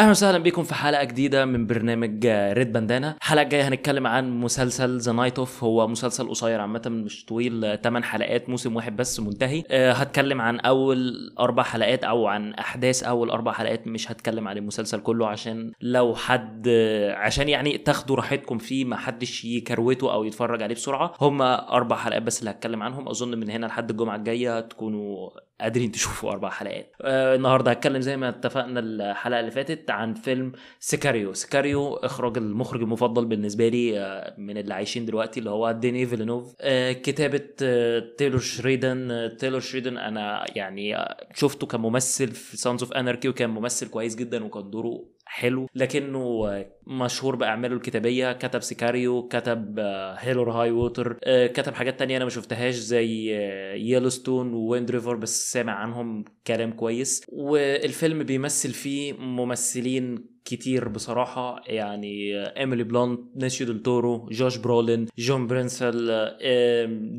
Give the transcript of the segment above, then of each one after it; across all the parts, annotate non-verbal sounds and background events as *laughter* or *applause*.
أهلا وسهلا بكم في حلقة جديدة من برنامج Red Bandana الحلقة الجايه هنتكلم عن مسلسل The Night Of هو مسلسل قصير عامة مش طويل 8 حلقات موسم واحد بس منتهي. أه هتكلم عن أول أربع حلقات أو عن أحداث أول أربع حلقات مش هتكلم عن المسلسل كله عشان لو حد عشان يعني تاخدوا راحتكم فيه ما حدش يكروته أو يتفرج عليه بسرعة. هم أربع حلقات بس اللي هتكلم عنهم. أظن من هنا لحد الجمعة الجاية تكونوا قادرين تشوفوا أربع حلقات. أه النهارده هتكلم زي ما اتفقنا الحلقة اللي فاتت عن فيلم سيكاريو. سيكاريو إخراج المخرج المفضل بالنسبة لي أه من اللي عايشين دلوقتي اللي هو ديني فيلينوف أه كتابة تايلور شريدن. تايلور شريدن أنا يعني شفته كممثل في Sons of Anarchy وكان ممثل كويس جدا وكان دوره حلو لكنه مشهور بأعماله الكتابية كتب سيكاريو كتب Hell or High Water كتب حاجات تانية أنا ما شفتهاش زي Yellowstone و Wind River بس سامع عنهم كلام كويس. والفيلم بيمثل فيه ممثلين كتير بصراحة يعني ايميلي بلونت بنيسيو دل تورو جوش برولين جون بيرنثال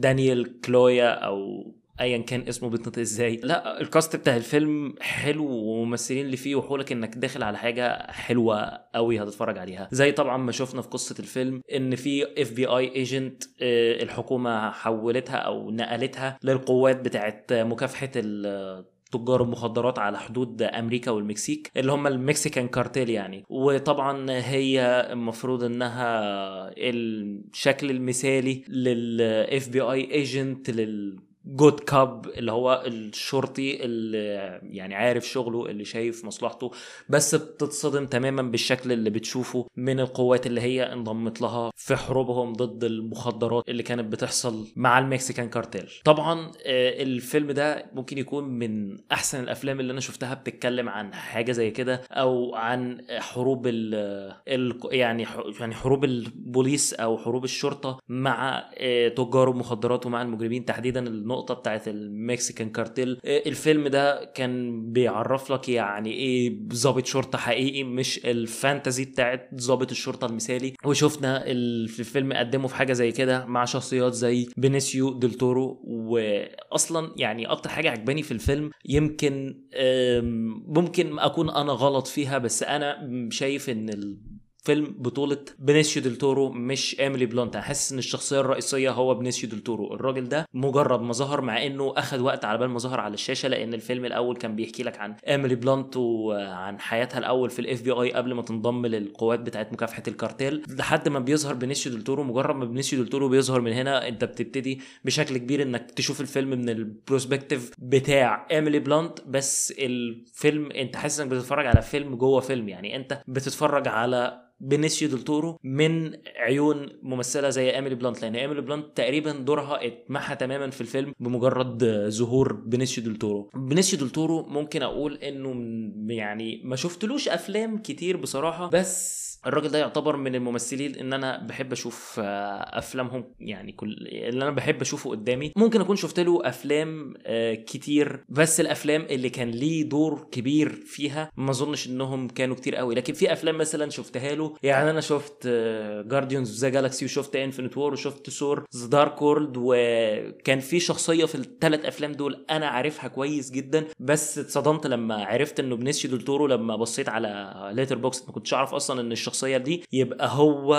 دانيال كلويا أو ايا كان اسمه بيتنطق إزاي. لا ال cast بتاع الفيلم حلو وممثلين اللي فيه يوحولك إنك داخل على حاجة حلوة قوي هتتفرج عليها. زي طبعا ما شفنا في قصة الفيلم إن في FBI agent الحكومة حولتها أو نقلتها للقوات بتاعت مكافحة تجار المخدرات على حدود أمريكا والمكسيك اللي هم ال Mexican cartel يعني. وطبعا هي المفروض إنها الشكل المثالي لل FBI agent لل good cop اللي هو الشرطي اللي يعني عارف شغله اللي شايف مصلحته بس بتتصدم تماما بالشكل اللي بتشوفه من القوات اللي هي انضمت لها في حروبهم ضد المخدرات اللي كانت بتحصل مع ال Mexican cartel. طبعا الفيلم ده ممكن يكون من أحسن الأفلام اللي أنا شفتها بتتكلم عن حاجة زي كده أو عن حروب ال ال يعني يعني حروب البوليس أو حروب الشرطة مع تجار المخدرات ومع المجرمين تحديدا النقطة بتاعت ال Mexican cartel. الفيلم ده كان بيعرف لك يعني إيه ضابط شرطة حقيقي مش ال fantasy بتاعت ضابط الشرطة المثالي. وشفنا في الفيلم قدمه في حاجة زي كده مع شخصيات زي بينيسيو ديل تورو. واصلا يعني أكتر حاجة عجباني في الفيلم يمكن ممكن أكون أنا غلط فيها بس أنا شايف إن فيلم بطولة بنيسيو ديل تورو مش إيميلي بلونت. أنا حاسس إن الشخصية الرئيسية هو بنيسيو ديل تورو. الراجل ده مجرد ما ظهر مع إنه أخد وقت على بال ما ظهر على الشاشة لأن الفيلم الأول كان بيحكي لك عن إيميلي بلونت وعن حياتها الأول في ال FBI قبل ما تنضم للقوات بتاعت مكافحة الكارتيل. لحد ما بيظهر بنيسيو ديل تورو مجرد ما بنيسيو ديل تورو بيظهر من هنا أنت بتبتدي بشكل كبير إنك تشوف الفيلم من ال perspective بتاع إيميلي بلونت. بس الفيلم أنت حاسس إنك بتتفرج على فيلم جوه فيلم. يعني أنت بتتفرج على بنيسيو دل تورو من عيون ممثلة زي إيميلي بلانت. لأن إيميلي بلانت تقريبا دورها اتمحى تماما في الفيلم بمجرد ظهور بنيسيو دل تورو. بنيسيو دل تورو ممكن أقول إنه يعني ما شفتلوش أفلام كتير بصراحة بس الراجل ده يعتبر من الممثلين ان أنا بحب أشوف أفلامهم يعني كل اللي أنا بحب أشوفه قدامي. ممكن أكون شفت له أفلام كتير بس الأفلام اللي كان ليه دور كبير فيها ما أظنش إنهم كانوا كتير قوي. لكن في أفلام مثلا شفتها له يعني أنا شفت Guardians of the Galaxy وشفت Infinity War وشفت Thor The Dark World وكان في شخصية في الثلاث أفلام دول أنا عارفها كويس جدا. بس اتصدمت لما عرفت إنه بنيسيو دول تورو لما بصيت على Letterboxd ما كنتش أعرف أصلا إن الشخصية دي يبقى هو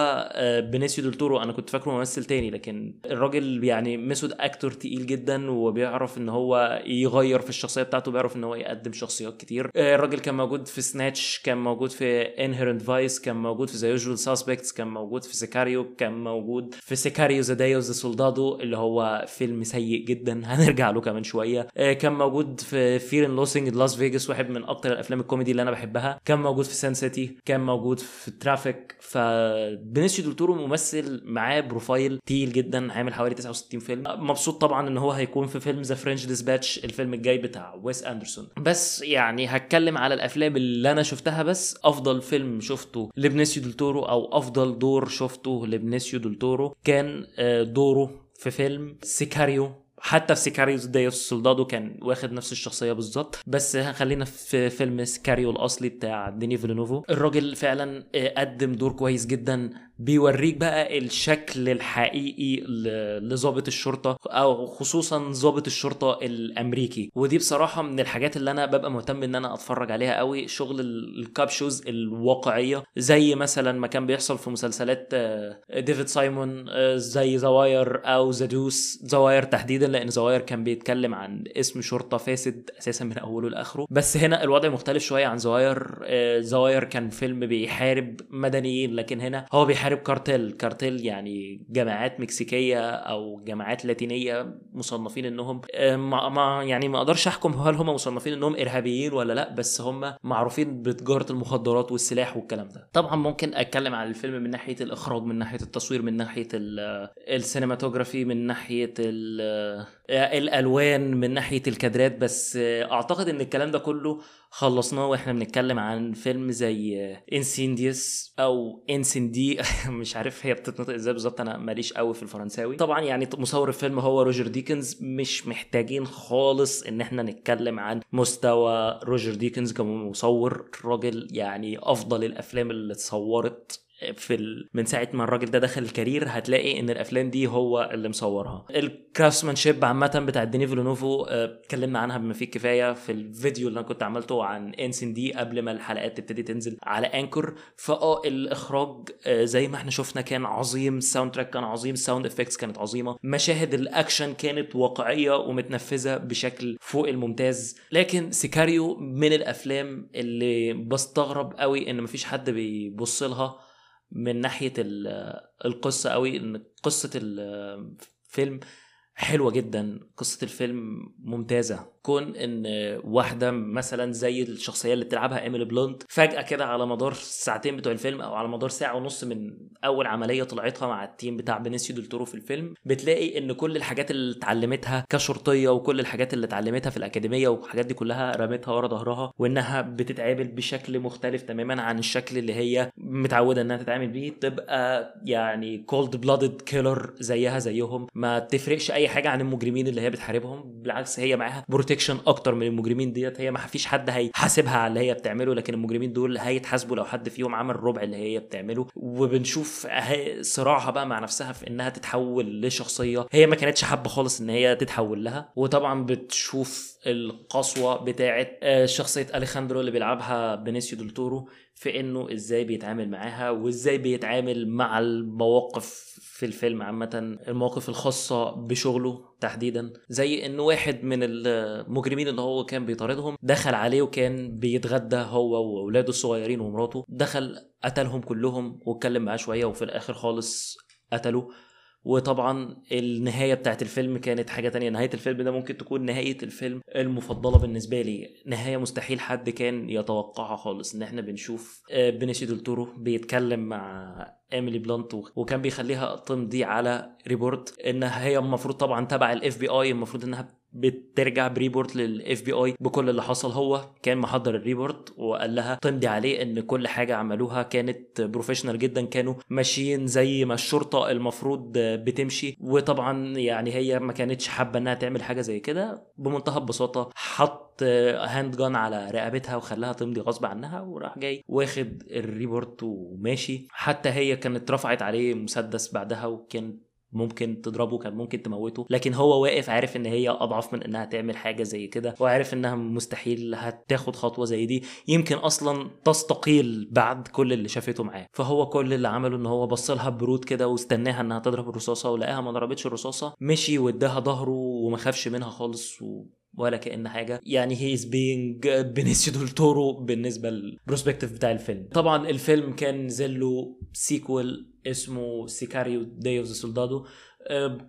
بنيسيو دول تورو. أنا كنت فاكره ممثل تاني لكن الراجل يعني method actor تقيل جدا وبيعرف إن هو يغير في الشخصية بتاعته بيعرف إن هو يقدم شخصيات كتير. الراجل كان موجود في Snatch كان موجود في Inherent Vice كان موجود في The Usual Suspects كان موجود في سيكاريو كان موجود في سيكاريو Day of the Soldado اللي هو فيلم سيء جدا. *laughs* هنرجع له كمان شوية. كان موجود في Fear and Loathing in Las Vegas واحد من أكتر الأفلام الكوميدي اللي أنا بحبها. كان موجود في سان سيتي كان موجود في ترافيك فبنيسيو دول تورو ممثل معاه profile تقيل جدا عامل حوالي 69 فيلم. مبسوط طبعا إن هو هيكون في فيلم ذا فرنش ديسباتش الفيلم الجاي بتاع ويس أندرسون. بس يعني هتكلم على الأفلام اللي أنا شفتها بس أفضل فيلم شفته لبنيسيو دول تورو أو أفضل دور شفته لبنيسيو دول تورو كان دوره في فيلم سيكاريو. حتى في سيكاريو داي اوف ذا سولدادو كان واخد نفس الشخصية بالظبط. بس خلينا في فيلم سيكاريو الأصلي بتاع ديني فيلينوفو الراجل فعلا قدم دور كويس جدا. بيوريك بقى الشكل الحقيقي ل- لضابط الشرطة أو خصوصا ضابط الشرطة الأمريكي. ودي بصراحة من الحاجات اللي أنا ببقى مهتم إن أنا أتفرج عليها قوي شغل ال- ال cop shows الواقعية. زي مثلا ما كان بيحصل في مسلسلات آه، ديفيد سايمون آه، زي The Wire أو The Wire تحديدا لأن The Wire كان بيتكلم عن قسم شرطة فاسد أساسا من أوله لآخره. بس هنا الوضع مختلف شوية عن The Wire آه، The Wire كان فيلم بيحارب مدنيين لكن هنا هو بيحارب cartel. cartel يعني جماعات مكسيكية أو جماعات لاتينية مصنفين إنهم آه، ما ما- يعني ما أقدرش أحكم هل هم مصنفين إنهم إرهابيين ولا لأ بس هم معروفين بتجارة المخدرات والسلاح والكلام ده. طبعا ممكن أتكلم عن الفيلم من ناحية الإخراج من ناحية التصوير من ناحية ال- cinematography من ناحية ال- الألوان من ناحية الكادرات بس أعتقد إن الكلام ده كله خلصناه وإحنا بنتكلم عن فيلم زي Incendies أو Incendies *laughs* مش عارف هي بتتنطق إزاي بالظبط أنا ماليش قوي في الفرنساوي. طبعا يعني مصور الفيلم هو روجر ديكنز مش محتاجين خالص إن إحنا نتكلم عن مستوى روجر ديكنز كمصور. راجل يعني أفضل الأفلام اللي اتصورت. في ال... من ساعة ما الراجل ده دخل ال career هتلاقي إن الأفلام دي هو اللي مصورها. ال craftsmanship عامة بتاع ديني فيلونوفو آه، اتكلمنا عنها بما فيه الكفايه في الفيديو اللي أنا كنت عملته عن Incendies قبل ما الحلقات تبتدي تنزل على Anchor فآه الإخراج آه، زي ما إحنا شفنا كان عظيم ال soundtrack كان عظيم ال sound effects كانت عظيمة مشاهد الأكشن كانت واقعية ومتنفذة بشكل فوق الممتاز. لكن سيكاريو من الأفلام اللي بستغرب قوي إن مفيش حد بيبص لها. من ناحية ال- القصة قوي إن قصة الفيلم حلوة جدا. قصة الفيلم ممتازة. كون إن واحدة مثلا زي الشخصية اللي بتلعبها إيميلي بلونت فجأة كده على مدار الساعتين بتوع الفيلم أو على مدار ساعة ونص من أول عملية طلعتها مع ال team بتاع بينيسيو دول تورو في الفيلم بتلاقي إن كل الحاجات اللي اتعلمتها كشرطية وكل الحاجات اللي اتعلمتها في الأكاديمية والحاجات دي كلها رمتها ورا ظهرها وإنها بتتعامل بشكل مختلف تماما عن الشكل اللي هي متعودة إنها تتعامل بيه تبقى يعني cold blooded killer زيها زيهم ما تفرقش أي حاجة عن المجرمين اللي هي بتحاربهم بالعكس هي معاها protection أكتر من المجرمين ديت. هي ما فيش حد هيحاسبها على اللي هي بتعمله لكن المجرمين دول هيتحاسبوا لو حد فيهم عمل ربع اللي هي بتعمله. وبنشوف أهي صراعها بقى مع نفسها في إنها تتحول لشخصية هي ما كانتش حابة خالص إن هي تتحول لها. وطبعا بتشوف القسوة بتاعه آه، شخصية أليخاندرو اللي بيلعبها بينيسيو دول تورو. في إنه إزاي بيتعامل معاها وإزاي بيتعامل مع المواقف في الفيلم عامة المواقف الخاصة بشغله تحديدا. زي انه واحد من المجرمين اللي هو كان بيطاردهم دخل عليه وكان بيتغدى هو وأولاده الصغيرين ومراته دخل قتلهم كلهم واتكلم معاه شوية وفي الآخر خالص قتله. وطبعا النهاية بتاعت الفيلم كانت حاجة تانية. نهاية الفيلم ده ممكن تكون نهاية الفيلم المفضلة بالنسبة لي. نهاية مستحيل حد كان يتوقعها خالص. إن إحنا بنشوف آه، بينيسيو دول تورو بيتكلم مع إيميلي بلانت وكان بيخليها تمضي على report إنها هي المفروض طبعا تبع ال FBI المفروض إنها بترجع ب report لل FBI بكل اللي حصل. هو كان محضر ال report وقال لها تمضي عليه إن كل حاجة عملوها كانت professional جدا. كانوا ماشيين زي ما الشرطة المفروض بتمشي. وطبعا يعني هي ما كانتش حابة إنها تعمل حاجة زي كده. بمنتهى البساطة حط hand gun على رقبتها وخلاها تمضي غصب عنها وراح جاي واخد ال report وماشي. حتى هي كانت رفعت عليه مسدس بعدها وكان ممكن تضربه كان ممكن تموته. لكن هو واقف عارف إن هي أضعف من إنها تعمل حاجة زي كده وعارف إنها مستحيل هتاخد خطوة زي دي. يمكن أصلا تستقيل بعد كل اللي شافته معاه. فهو كل اللي عمله إن هو بص لها برود كده واستناها إنها تضرب الرصاصة ولقاها ما ضربتش الرصاصة. مشي واداها ظهره وما خافش منها خالص و... ولا كأن حاجة. يعني he's being بينيسيو دول تورو بالنسبة لل perspective بتاع الفيلم. طبعا الفيلم كان نزل له sequel اسمه سيكاريو داي اوف ذا سولدادو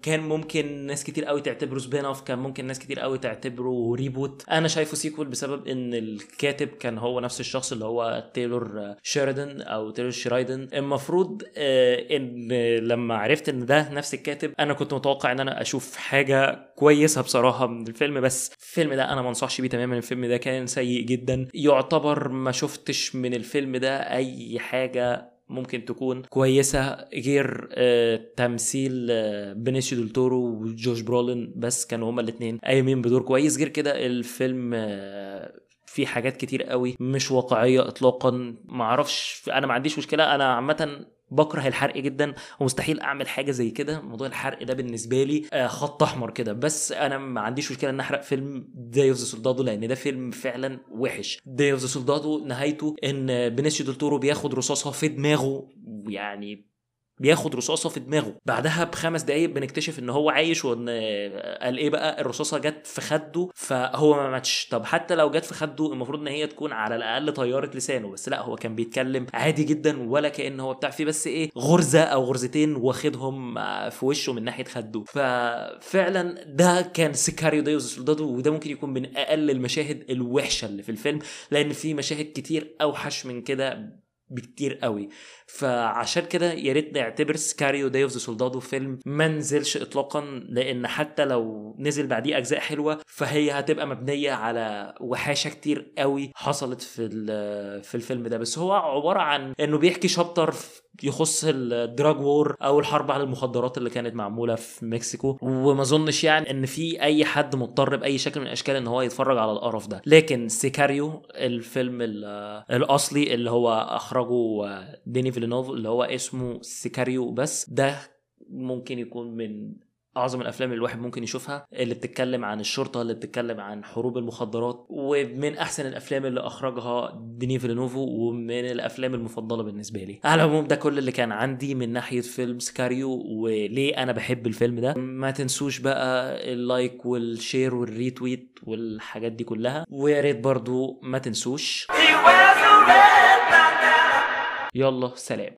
كان ممكن ناس كتير قوي تعتبره spin off كان ممكن ناس كتير قوي تعتبره reboot أنا شايفه sequel بسبب إن الكاتب كان هو نفس الشخص اللي هو تايلور شيريدن أو تايلور شرايدن المفروض آه، إن لما عرفت إن ده نفس الكاتب أنا كنت متوقع إن أنا أشوف حاجة كويسة بصراحة من الفيلم. بس الفيلم ده أنا ما أنصحش بيه تماما. الفيلم ده كان سيء جدا. يعتبر ما شفتش من الفيلم ده أي حاجة ممكن تكون كويسة غير آه تمثيل آه بنيسيو ديل تورو وجوش برولين بس كانوا هما الاتنين قايمين بدور كويس. غير كده الفيلم آه في حاجات كتير قوي مش واقعية اطلاقا. معرفش أنا ما عنديش مشكلة. أنا عامة بكره الحرق جدا ومستحيل أعمل حاجة زي كده. موضوع الحرق ده بالنسبة لي آه، خط أحمر كده. بس أنا ما عنديش مشكلة إن أحرق فيلم Day of the Soldado لأن ده فيلم فعلا وحش. Day of the نهايته إن بنيسيو ديل تورو بياخد رصاصه في دماغه يعني بياخد رصاصة في دماغه. بعدها بخمس دقايق بنكتشف إن هو عايش وإن قال إيه بقى؟ الرصاصة جت في خده فهو ما ماتش. طب حتى لو جت في خده المفروض إن هي تكون على الأقل طيارة لسانه. بس لأ هو كان بيتكلم عادي جدا ولا كأن هو بتاع فيه. بس إيه غرزة أو غرزتين واخدهم في وشه من ناحية خده. ففعلا ده كان سيكاريو Day of the Soldado وده ممكن يكون من أقل المشاهد الوحشة اللي في الفيلم لأن في مشاهد كتير أوحش من كده بكتير قوي. فعشان كده يا ريت نعتبر سكاريو Day of the Soldado فيلم ما نزلش اطلاقا لأن حتى لو نزل بعديه أجزاء حلوة فهي هتبقى مبنية على وحاشة كتير قوي حصلت في في الفيلم ده. بس هو عبارة عن إنه بيحكي chapter يخص ال drug war أو الحرب على المخدرات اللي كانت معمولة في مكسيكو. وما أظنش يعني إن في أي حد مضطر بأي شكل من الأشكال إن هو يتفرج على القرف ده. لكن سيكاريو الفيلم الأصلي اللي هو اخرجه ديني فيلينوف اللي هو اسمه سيكاريو بس ده ممكن يكون من أعظم الأفلام اللي الواحد ممكن يشوفها اللي بتتكلم عن الشرطة اللي بتتكلم عن حروب المخدرات ومن أحسن الأفلام اللي أخرجها ديني فيلينوف ومن الأفلام المفضلة بالنسبة لي. على العموم ده كل اللي كان عندي من ناحية فيلم سكاريو وليه أنا بحب الفيلم ده. ما تنسوش بقى ال like وال share وال retweet والحاجات دي كلها ويا ريت برضو ما تنسوش. يلا سلام.